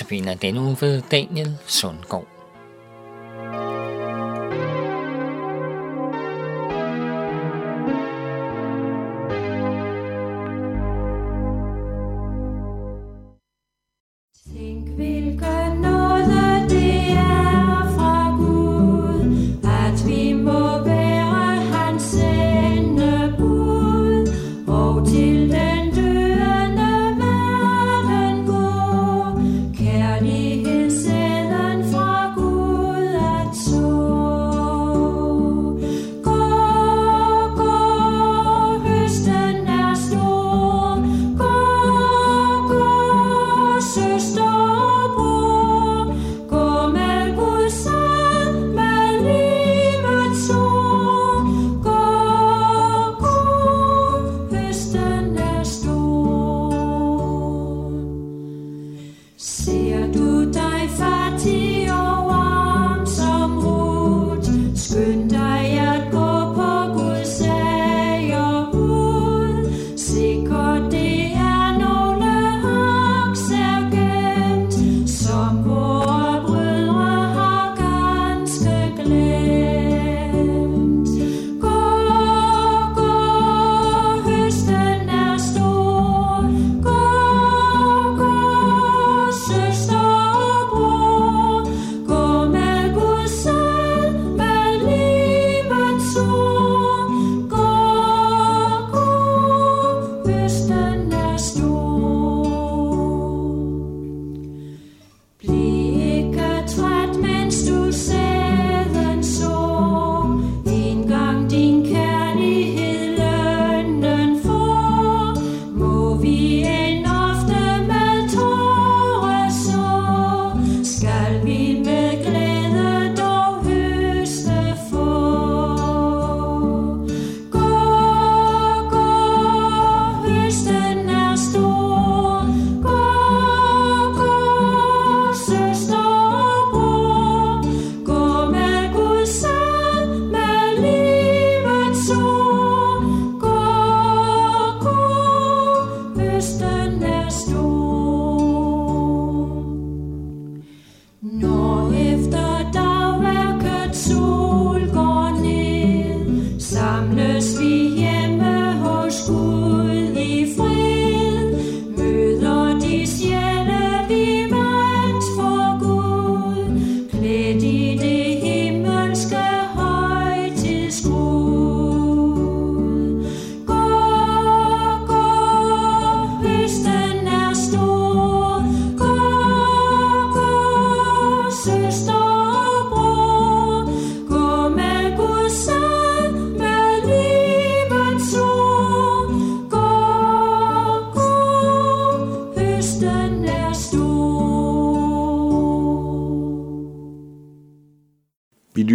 Notabene denne uge ved Daniel Sundgaard.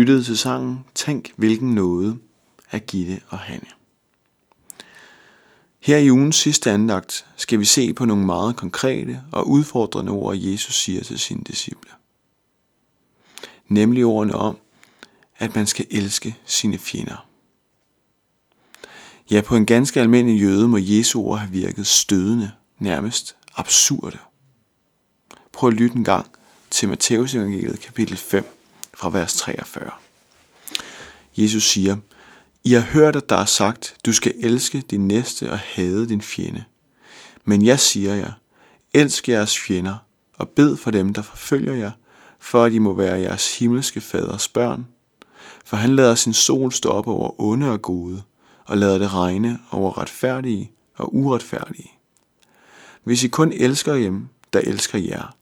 Lyttede til sangen Tænk hvilken nåde af Gitte og Hanne. Her i ugens sidste andagt skal vi se på nogle meget konkrete og udfordrende ord, Jesus siger til sine disciple. Nemlig ordene om, at man skal elske sine fjender. Ja, på en ganske almindelig jøde må Jesu ord have virket stødende, nærmest absurde. Prøv at lytte en gang til Matteus evangeliet kapitel 5, fra vers 43. Jesus siger, I har hørt, at der er sagt, du skal elske din næste og hade din fjende. Men jeg siger jer, elsk jeres fjender og bed for dem, der forfølger jer, for at I må være jeres himmelske faders børn. For han lader sin sol stå op over onde og gode, og lader det regne over retfærdige og uretfærdige. Hvis I kun elsker hjem, der elsker jer,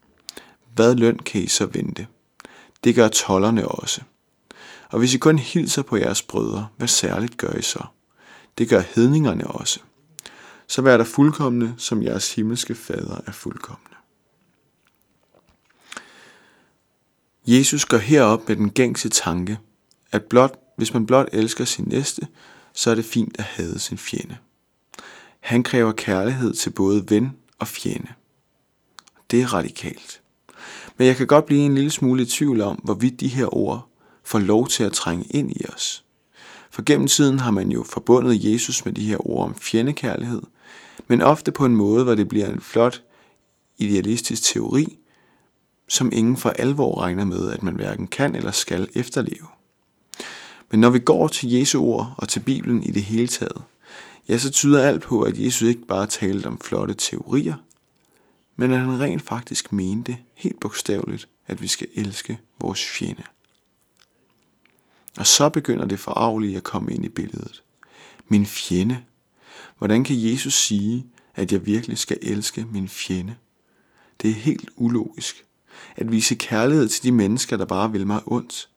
hvad løn kan I så vente? Det gør tollerne også. Og hvis I kun hilser på jeres brødre, hvad særligt gør I så? Det gør hedningerne også. Så vær der fuldkommende, som jeres himmelske fader er fuldkommende. Jesus går herop med den gængse tanke, at blot, hvis man blot elsker sin næste, så er det fint at hade sin fjende. Han kræver kærlighed til både ven og fjende. Det er radikalt. Men jeg kan godt blive en lille smule i tvivl om, hvorvidt de her ord får lov til at trænge ind i os. For gennem tiden har man jo forbundet Jesus med de her ord om fjendekærlighed, men ofte på en måde, hvor det bliver en flot idealistisk teori, som ingen for alvor regner med, at man hverken kan eller skal efterleve. Men når vi går til Jesu ord og til Bibelen i det hele taget, ja, så tyder alt på, at Jesus ikke bare talte om flotte teorier, men at han rent faktisk mente helt bogstaveligt, at vi skal elske vores fjende. Og så begynder det forarvelige at komme ind i billedet. Min fjende. Hvordan kan Jesus sige, at jeg virkelig skal elske min fjende? Det er helt ulogisk. At vise kærlighed til de mennesker, der bare vil mig ondt,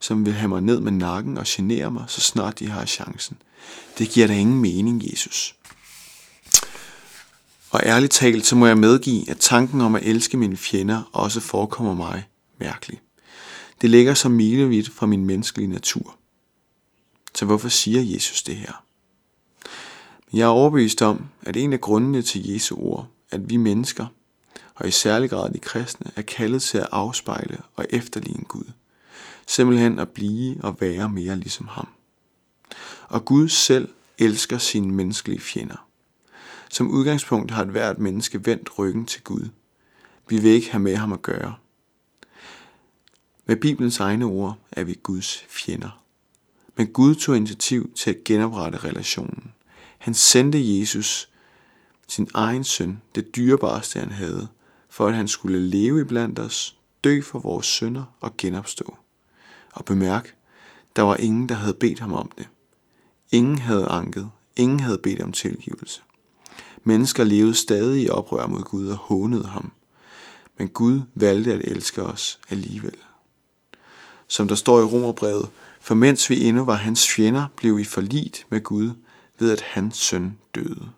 som vil have mig ned med nakken og genere mig, så snart de har chancen. Det giver da ingen mening, Jesus. Og ærligt talt, så må jeg medgive, at tanken om at elske mine fjender også forekommer mig mærkelig. Det ligger så milevidt fra min menneskelige natur. Så hvorfor siger Jesus det her? Jeg er overbevist om, at en af grundene til Jesu ord, at vi mennesker, og i særlig grad de kristne, er kaldet til at afspejle og efterligne Gud. Simpelthen at blive og være mere ligesom ham. Og Gud selv elsker sine menneskelige fjender. Som udgangspunkt har et hvert menneske vendt ryggen til Gud. Vi vil ikke have med ham at gøre. Med Bibelens egne ord er vi Guds fjender. Men Gud tog initiativ til at genoprette relationen. Han sendte Jesus, sin egen søn, det dyrebareste han havde, for at han skulle leve i blandt os, dø for vores synder og genopstå. Og bemærk, der var ingen, der havde bedt ham om det. Ingen havde anket, ingen havde bedt om tilgivelse. Mennesker levede stadig i oprør mod Gud og hånede ham. Men Gud valgte at elske os alligevel. Som der står i Romerbrevet, for mens vi endnu var hans fjender, blev vi forlit med Gud ved at hans søn døde.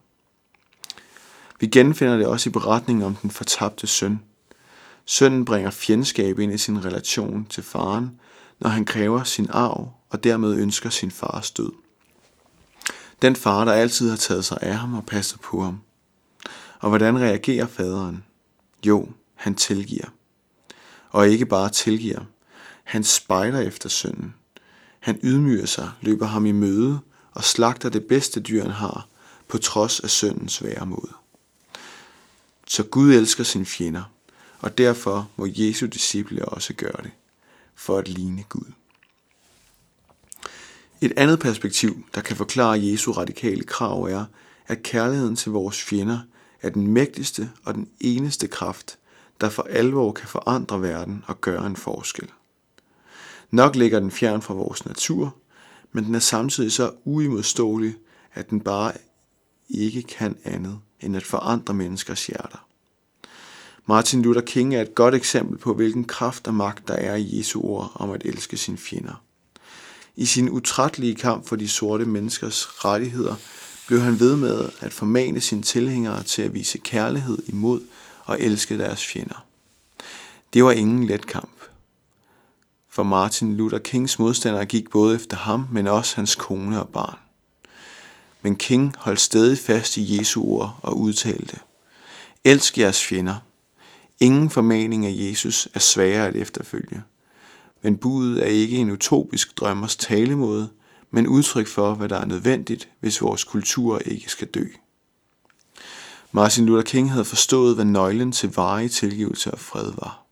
Vi genfinder det også i beretningen om den fortabte søn. Sønnen bringer fjendskab ind i sin relation til faren, når han kræver sin arv og dermed ønsker sin fars død. Den far, der altid har taget sig af ham og passet på ham. Og hvordan reagerer faderen? Jo, han tilgiver. Og ikke bare tilgiver. Han spejler efter sønnen. Han ydmyger sig, løber ham i møde og slagter det bedste dyr, han har, på trods af søndens mod. Så Gud elsker sine fjender, og derfor må Jesu disciple også gøre det, for at ligne Gud. Et andet perspektiv, der kan forklare Jesu radikale krav, er, at kærligheden til vores fjender er den mægtigste og den eneste kraft, der for alvor kan forandre verden og gøre en forskel. Nok ligger den fjern fra vores natur, men den er samtidig så uimodståelig, at den bare ikke kan andet end at forandre menneskers hjerter. Martin Luther King er et godt eksempel på, hvilken kraft og magt der er i Jesu ord om at elske sine fjender. I sin utrættelige kamp for de sorte menneskers rettigheder blev han ved med at formane sine tilhængere til at vise kærlighed imod og elske deres fjender. Det var ingen let kamp. For Martin Luther Kings modstandere gik både efter ham, men også hans kone og barn. Men King holdt stadig fast i Jesu ord og udtalte, Elsk jeres fjender. Ingen formaning af Jesus er sværere at efterfølge. Men budet er ikke en utopisk drømmers talemåde, men udtryk for, hvad der er nødvendigt, hvis vores kultur ikke skal dø. Martin Luther King havde forstået, hvad nøglen til varig tilgivelse og fred var.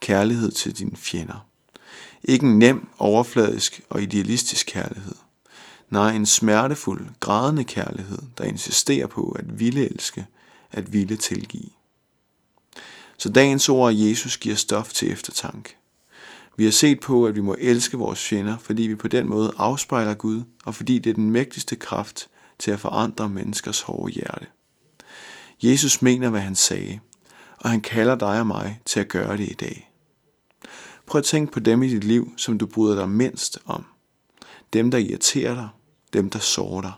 Kærlighed til dine fjender. Ikke en nem, overfladisk og idealistisk kærlighed. Nej, en smertefuld, grædende kærlighed, der insisterer på at ville elske, at ville tilgive. Så dagens ord af Jesus giver stof til eftertanke. Vi har set på, at vi må elske vores fjender, fordi vi på den måde afspejler Gud, og fordi det er den mægtigste kraft til at forandre menneskers hårde hjerte. Jesus mener, hvad han sagde, og han kalder dig og mig til at gøre det i dag. Prøv at tænke på dem i dit liv, som du bryder dig mindst om. Dem, der irriterer dig, dem, der sårer dig.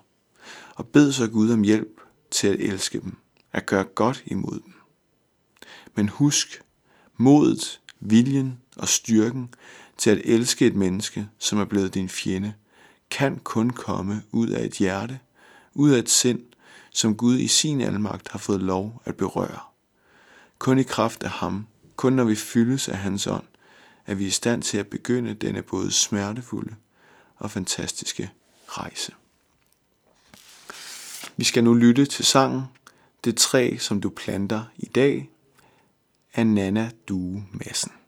Og bed så Gud om hjælp til at elske dem, at gøre godt imod dem. Men husk, modet, viljen og styrken til at elske et menneske, som er blevet din fjende, kan kun komme ud af et hjerte, ud af et sind, som Gud i sin almagt har fået lov at berøre. Kun i kraft af ham, kun når vi fyldes af hans ånd, er vi i stand til at begynde denne både smertefulde og fantastiske rejse. Vi skal nu lytte til sangen Det træ, som du planter i dag, af Nana Due Madsen.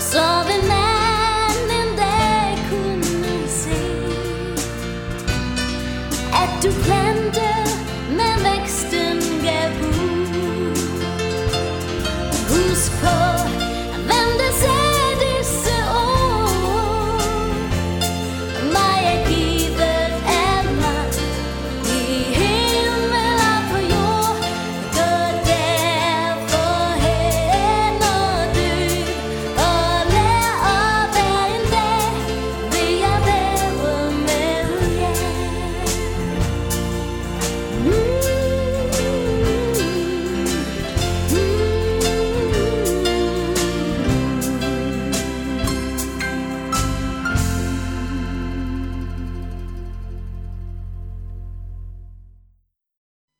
Saw the med,